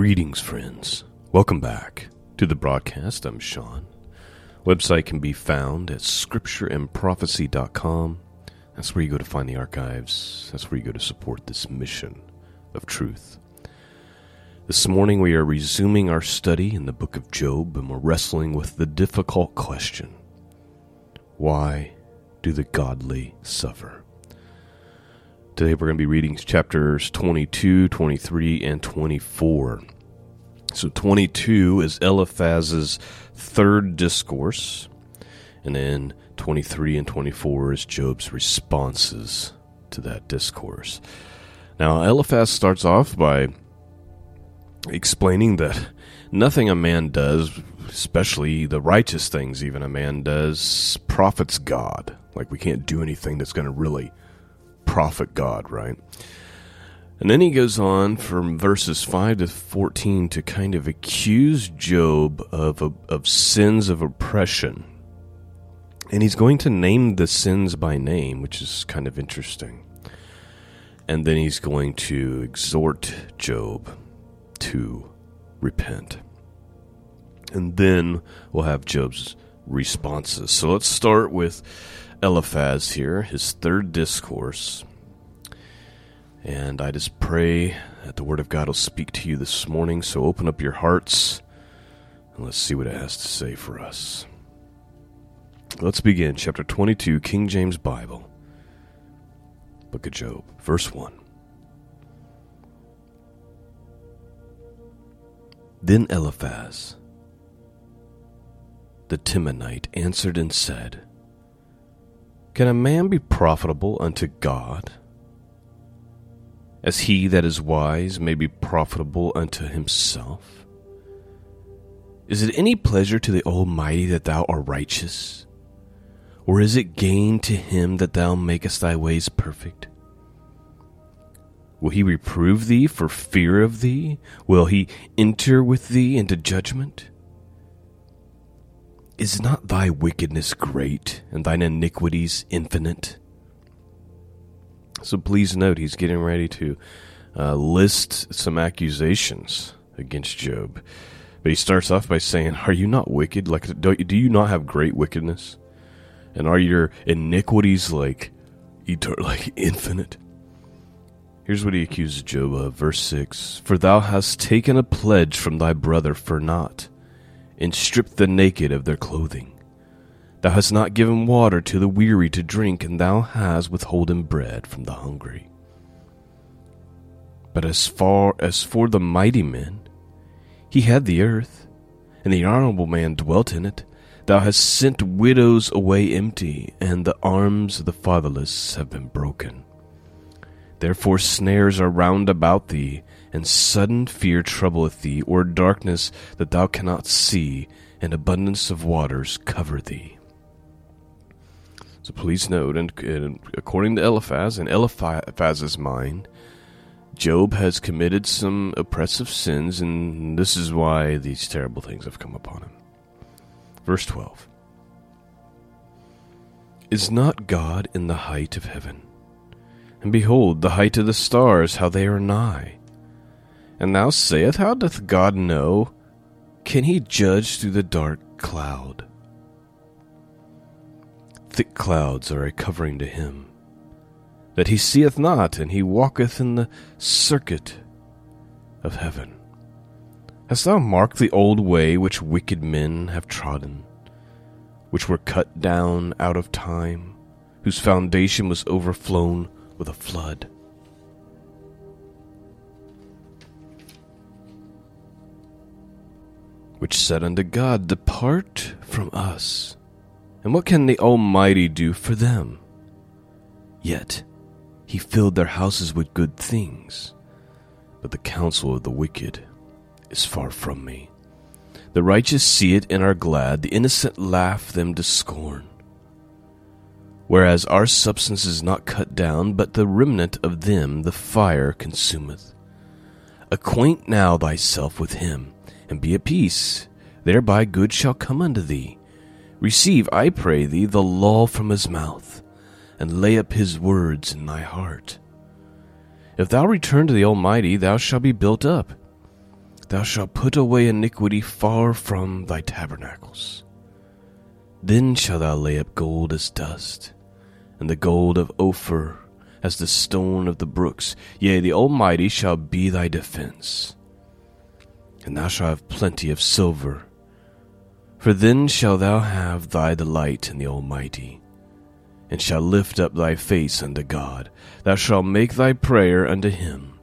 Greetings, friends. Welcome back to the broadcast. I'm Sean. Website can be found at scriptureandprophecy.com. That's where you go to find the archives. That's where you go to support this mission of truth. This morning we are resuming our study in the book of Job and we're wrestling with the difficult question Why do the godly suffer? Today we're going to be reading chapters 22, 23, and 24. So 22 is Eliphaz's third discourse, and then 23 and 24 is Job's responses to that discourse. Now, Eliphaz starts off by explaining that nothing a man does, especially the righteous things even a man does, profits God. Like we can't do anything that's going to really profit God, right? And then he goes on from verses 5 to 14 to kind of accuse Job of, of sins of oppression. And he's going to name the sins by name, which is kind of interesting. And then he's going to exhort Job to repent. And then we'll have Job's responses. So let's start with Eliphaz here, his third discourse. And I just pray that the Word of God will speak to you this morning. So open up your hearts and let's see what it has to say for us. Let's begin. Chapter 22, King James Bible, Book of Job, verse 1. Then Eliphaz, the Temanite, answered and said, can a man be profitable unto God? As he that is wise may be profitable unto himself? Is it any pleasure to the Almighty that thou art righteous? Or is it gain to him that thou makest thy ways perfect? Will he reprove thee for fear of thee? Will he enter with thee into judgment? Is not thy wickedness great, and thine iniquities infinite? So please note, he's getting ready to uh, list some accusations against Job. But he starts off by saying, Are you not wicked? Like, do, do you not have great wickedness? And are your iniquities like, eternal, like infinite? Here's what he accuses Job of, verse 6 For thou hast taken a pledge from thy brother for naught and stripped the naked of their clothing. Thou hast not given water to the weary to drink, and thou hast withholden bread from the hungry. But as far as for the mighty men, he had the earth, and the honorable man dwelt in it. Thou hast sent widows away empty, and the arms of the fatherless have been broken. Therefore snares are round about thee, and sudden fear troubleth thee, or darkness that thou cannot see, and abundance of waters cover thee. So please note, and, and according to Eliphaz, in Eliphaz's mind, Job has committed some oppressive sins, and this is why these terrible things have come upon him. Verse 12 Is not God in the height of heaven? And behold, the height of the stars, how they are nigh. And thou sayest, How doth God know? Can he judge through the dark cloud? Thick clouds are a covering to him, that he seeth not, and he walketh in the circuit of heaven. Hast thou marked the old way which wicked men have trodden, which were cut down out of time, whose foundation was overflown with a flood? Which said unto God, Depart from us. And what can the Almighty do for them? Yet he filled their houses with good things. But the counsel of the wicked is far from me. The righteous see it and are glad, the innocent laugh them to scorn. Whereas our substance is not cut down, but the remnant of them the fire consumeth. Acquaint now thyself with him and be at peace. Thereby good shall come unto thee. Receive, I pray thee, the law from his mouth, and lay up his words in thy heart. If thou return to the Almighty, thou shalt be built up. thou shalt put away iniquity far from thy tabernacles. Then shalt thou lay up gold as dust, and the gold of Ophir as the stone of the brooks. Yea, the Almighty shall be thy defense. And thou shalt have plenty of silver. For then shalt thou have thy delight in the Almighty, and shalt lift up thy face unto God. Thou shalt make thy prayer unto him,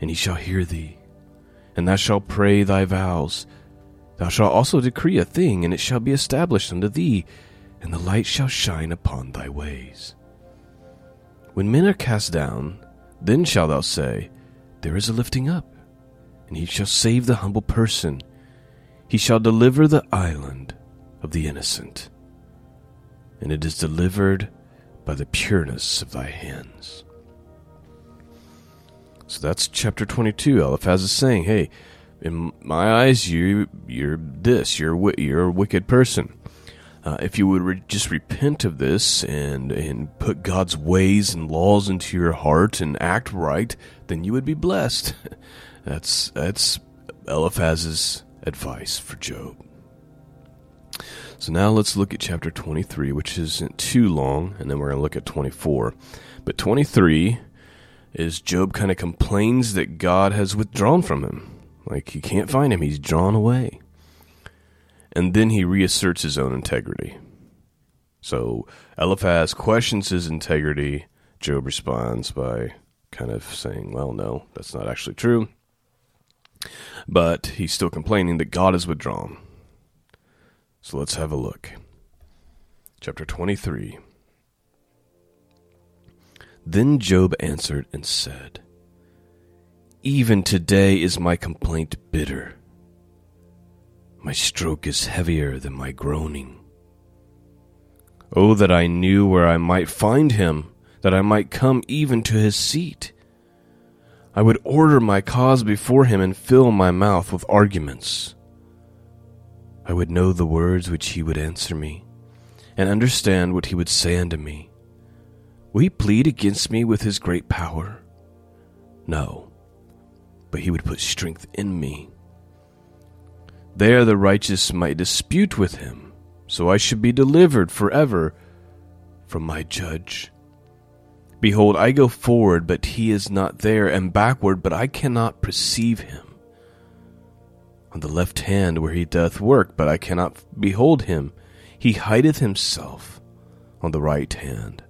and he shall hear thee. And thou shalt pray thy vows. Thou shalt also decree a thing, and it shall be established unto thee, and the light shall shine upon thy ways. When men are cast down, then shalt thou say, There is a lifting up, and he shall save the humble person. He shall deliver the island of the innocent, and it is delivered by the pureness of thy hands. So that's chapter 22. Eliphaz is saying, Hey, in my eyes, you, you're this, you're, you're a wicked person. Uh, if you would re- just repent of this and and put God's ways and laws into your heart and act right, then you would be blessed. that's that's Eliphaz's advice for Job. So now let's look at chapter 23, which isn't too long, and then we're going to look at 24. But 23 is Job kind of complains that God has withdrawn from him. Like he can't find him, he's drawn away and then he reasserts his own integrity. So Eliphaz questions his integrity. Job responds by kind of saying, Well, no, that's not actually true. But he's still complaining that God is withdrawn. So let's have a look. Chapter 23. Then Job answered and said, Even today is my complaint bitter. My stroke is heavier than my groaning. Oh, that I knew where I might find him, that I might come even to his seat. I would order my cause before him and fill my mouth with arguments. I would know the words which he would answer me, and understand what he would say unto me. Will he plead against me with his great power? No, but he would put strength in me. There the righteous might dispute with him, so I should be delivered forever from my judge. Behold, I go forward, but he is not there, and backward, but I cannot perceive him. On the left hand where he doth work, but I cannot behold him. He hideth himself on the right hand,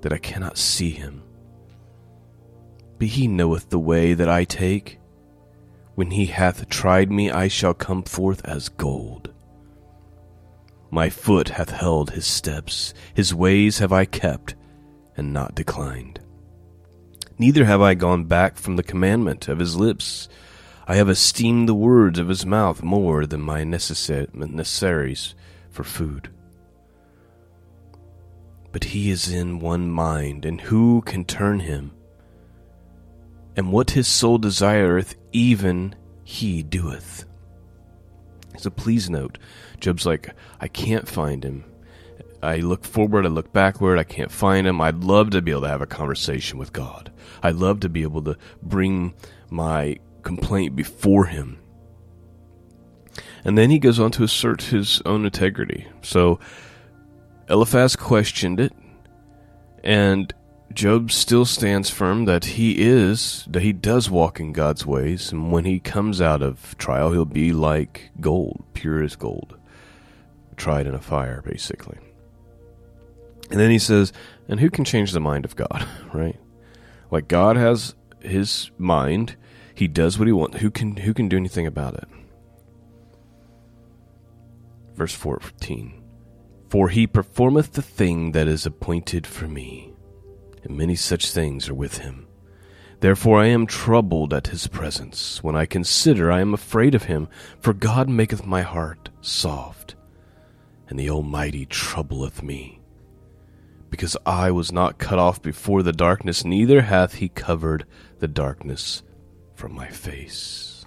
that I cannot see him. But he knoweth the way that I take. When he hath tried me, I shall come forth as gold. My foot hath held his steps, his ways have I kept, and not declined. Neither have I gone back from the commandment of his lips. I have esteemed the words of his mouth more than my necessaries for food. But he is in one mind, and who can turn him? and what his soul desireth, even he doeth. So please note, Job's like, I can't find him. I look forward, I look backward, I can't find him. I'd love to be able to have a conversation with God. I'd love to be able to bring my complaint before him. And then he goes on to assert his own integrity. So Eliphaz questioned it, and Job still stands firm that he is, that he does walk in God's ways, and when he comes out of trial, he'll be like gold, pure as gold, tried in a fire, basically. And then he says, and who can change the mind of God, right? Like God has his mind, he does what he wants. Who can who can do anything about it? Verse 14. For he performeth the thing that is appointed for me and many such things are with him. Therefore I am troubled at his presence. When I consider, I am afraid of him, for God maketh my heart soft, and the Almighty troubleth me. Because I was not cut off before the darkness, neither hath he covered the darkness from my face.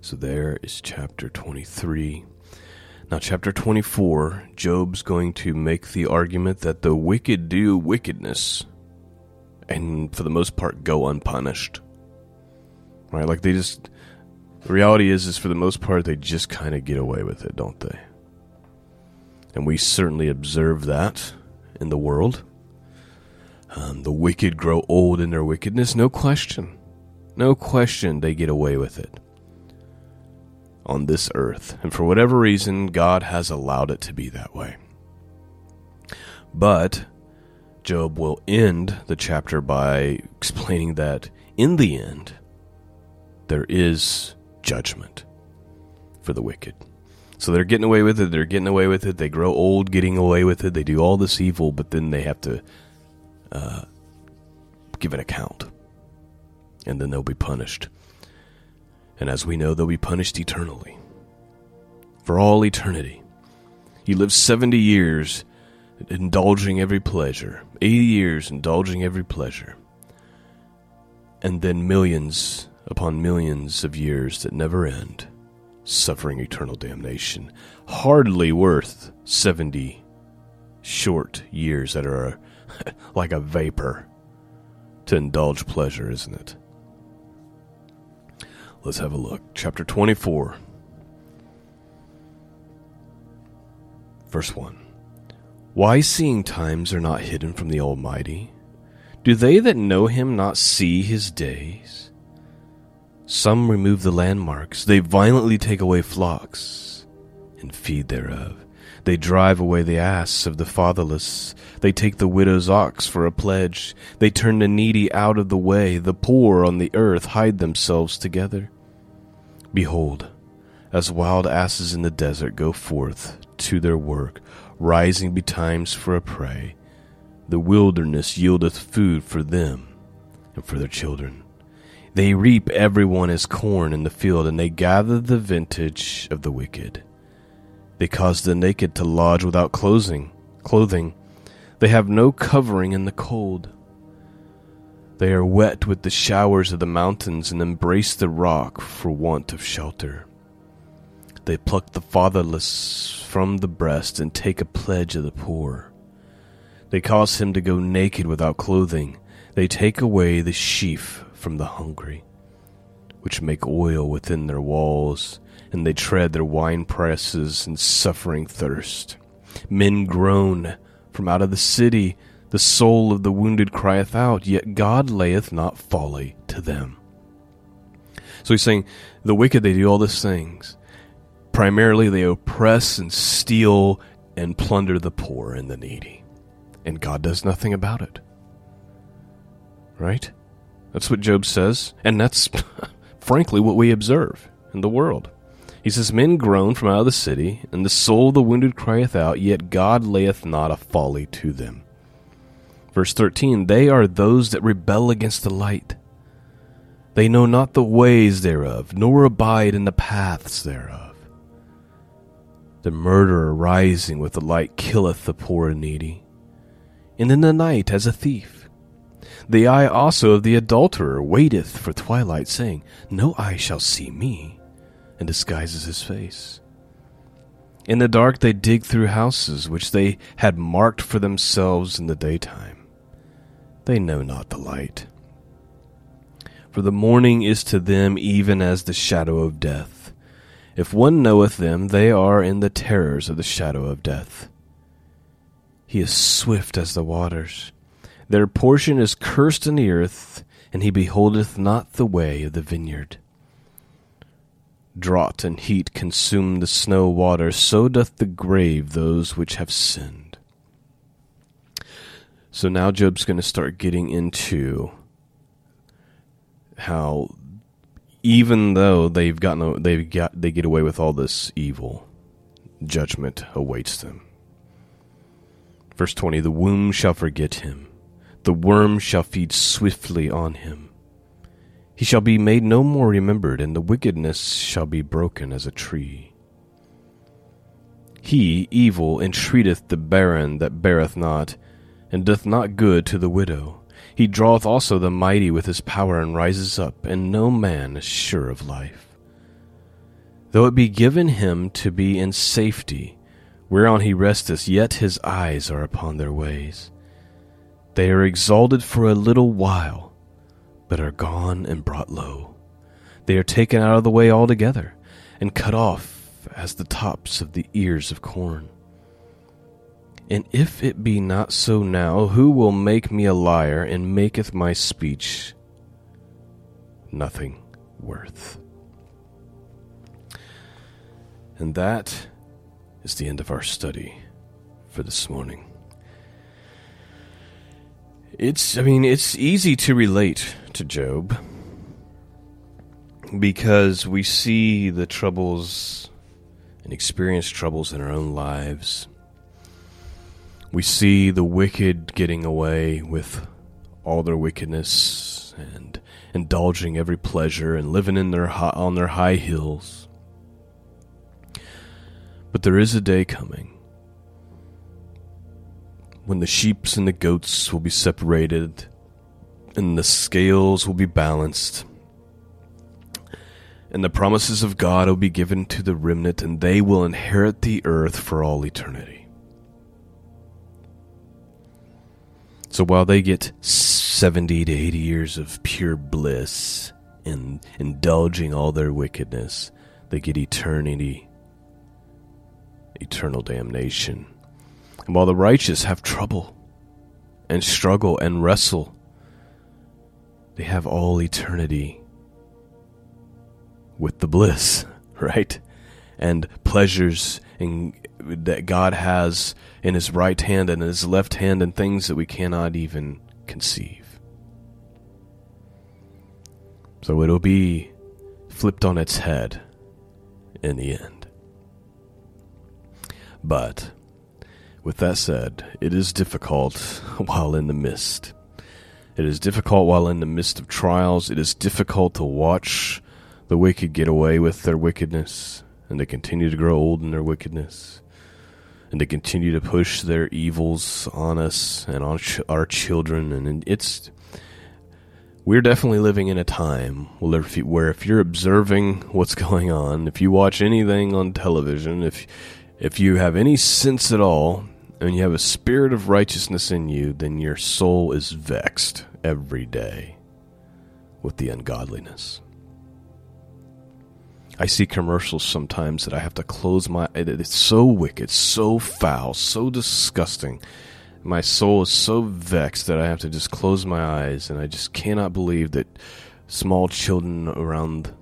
So there is chapter 23. Now, chapter 24, Job's going to make the argument that the wicked do wickedness and, for the most part, go unpunished. right? Like they just the reality is is for the most part they just kind of get away with it, don't they? And we certainly observe that in the world. Um, the wicked grow old in their wickedness, no question. No question they get away with it on this earth. And for whatever reason, God has allowed it to be that way. But Job will end the chapter by explaining that in the end, there is judgment for the wicked. So they're getting away with it, they're getting away with it, they grow old getting away with it, they do all this evil, but then they have to uh, give an account. And then they'll be punished. And as we know, they'll be punished eternally. For all eternity. He lived 70 years indulging every pleasure, 80 years indulging every pleasure, and then millions upon millions of years that never end, suffering eternal damnation. Hardly worth 70 short years that are like a vapor to indulge pleasure, isn't it? Let's have a look. Chapter 24, verse 1. Why seeing times are not hidden from the Almighty? Do they that know him not see his days? Some remove the landmarks, they violently take away flocks, and feed thereof. They drive away the ass of the fatherless. They take the widow's ox for a pledge. They turn the needy out of the way. The poor on the earth hide themselves together. Behold, as wild asses in the desert go forth to their work, rising betimes for a prey. The wilderness yieldeth food for them and for their children. They reap every one as corn in the field, and they gather the vintage of the wicked. They cause the naked to lodge without clothing. Clothing. They have no covering in the cold. They are wet with the showers of the mountains and embrace the rock for want of shelter. They pluck the fatherless from the breast and take a pledge of the poor. They cause him to go naked without clothing. They take away the sheaf from the hungry, which make oil within their walls, and they tread their wine presses in suffering thirst. Men groan from out of the city. The soul of the wounded crieth out, yet God layeth not folly to them. So he's saying, the wicked, they do all these things. Primarily, they oppress and steal and plunder the poor and the needy. And God does nothing about it. Right? That's what Job says. And that's, frankly, what we observe in the world. He says, Men groan from out of the city, and the soul of the wounded crieth out, yet God layeth not a folly to them. Verse 13 They are those that rebel against the light. They know not the ways thereof, nor abide in the paths thereof. The murderer rising with the light killeth the poor and needy, and in the night as a thief. The eye also of the adulterer waiteth for twilight, saying, No eye shall see me, and disguises his face. In the dark they dig through houses which they had marked for themselves in the daytime. They know not the light. For the morning is to them even as the shadow of death. If one knoweth them, they are in the terrors of the shadow of death. He is swift as the waters. Their portion is cursed in the earth, and he beholdeth not the way of the vineyard. Drought and heat consume the snow water, so doth the grave those which have sinned. So now Job's going to start getting into how even though they've gotten they've got they get away with all this evil, judgment awaits them. Verse 20 The womb shall forget him, the worm shall feed swiftly on him. He shall be made no more remembered, and the wickedness shall be broken as a tree. He, evil, entreateth the barren that beareth not, and doth not good to the widow. He draweth also the mighty with his power and rises up, and no man is sure of life. Though it be given him to be in safety, whereon he resteth, yet his eyes are upon their ways. They are exalted for a little while, but are gone and brought low. They are taken out of the way altogether, and cut off as the tops of the ears of corn. And if it be not so now, who will make me a liar, and maketh my speech nothing worth? And that is the end of our study for this morning. It's, I mean, it's easy to relate to Job because we see the troubles and experience troubles in our own lives. We see the wicked getting away with all their wickedness and indulging every pleasure and living in their on their high hills. But there is a day coming when the sheeps and the goats will be separated and the scales will be balanced and the promises of God will be given to the remnant, and they will inherit the earth for all eternity. So while they get 70 to 80 years of pure bliss and indulging all their wickedness, they get eternity, eternal damnation. While the righteous have trouble and struggle and wrestle, they have all eternity with the bliss, right? And pleasures in, that God has in His right hand and His left hand, and things that we cannot even conceive. So it'll be flipped on its head in the end. But with that said, it is difficult while in the midst. It is difficult while in the midst of trials. It is difficult to watch the wicked get away with their wickedness, and they continue to grow old in their wickedness, and they continue to push their evils on us and on ch- our children. And it's we're definitely living in a time where if, you, where if you're observing what's going on, if you watch anything on television, if if you have any sense at all, and you have a spirit of righteousness in you, then your soul is vexed every day with the ungodliness. I see commercials sometimes that I have to close my. It's so wicked, so foul, so disgusting. My soul is so vexed that I have to just close my eyes, and I just cannot believe that small children around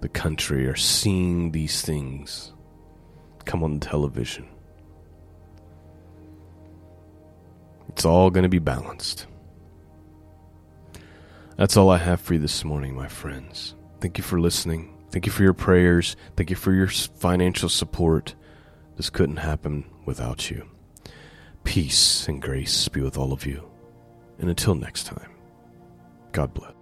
the country are seeing these things come on television. It's all going to be balanced. That's all I have for you this morning, my friends. Thank you for listening. Thank you for your prayers. Thank you for your financial support. This couldn't happen without you. Peace and grace be with all of you. And until next time, God bless.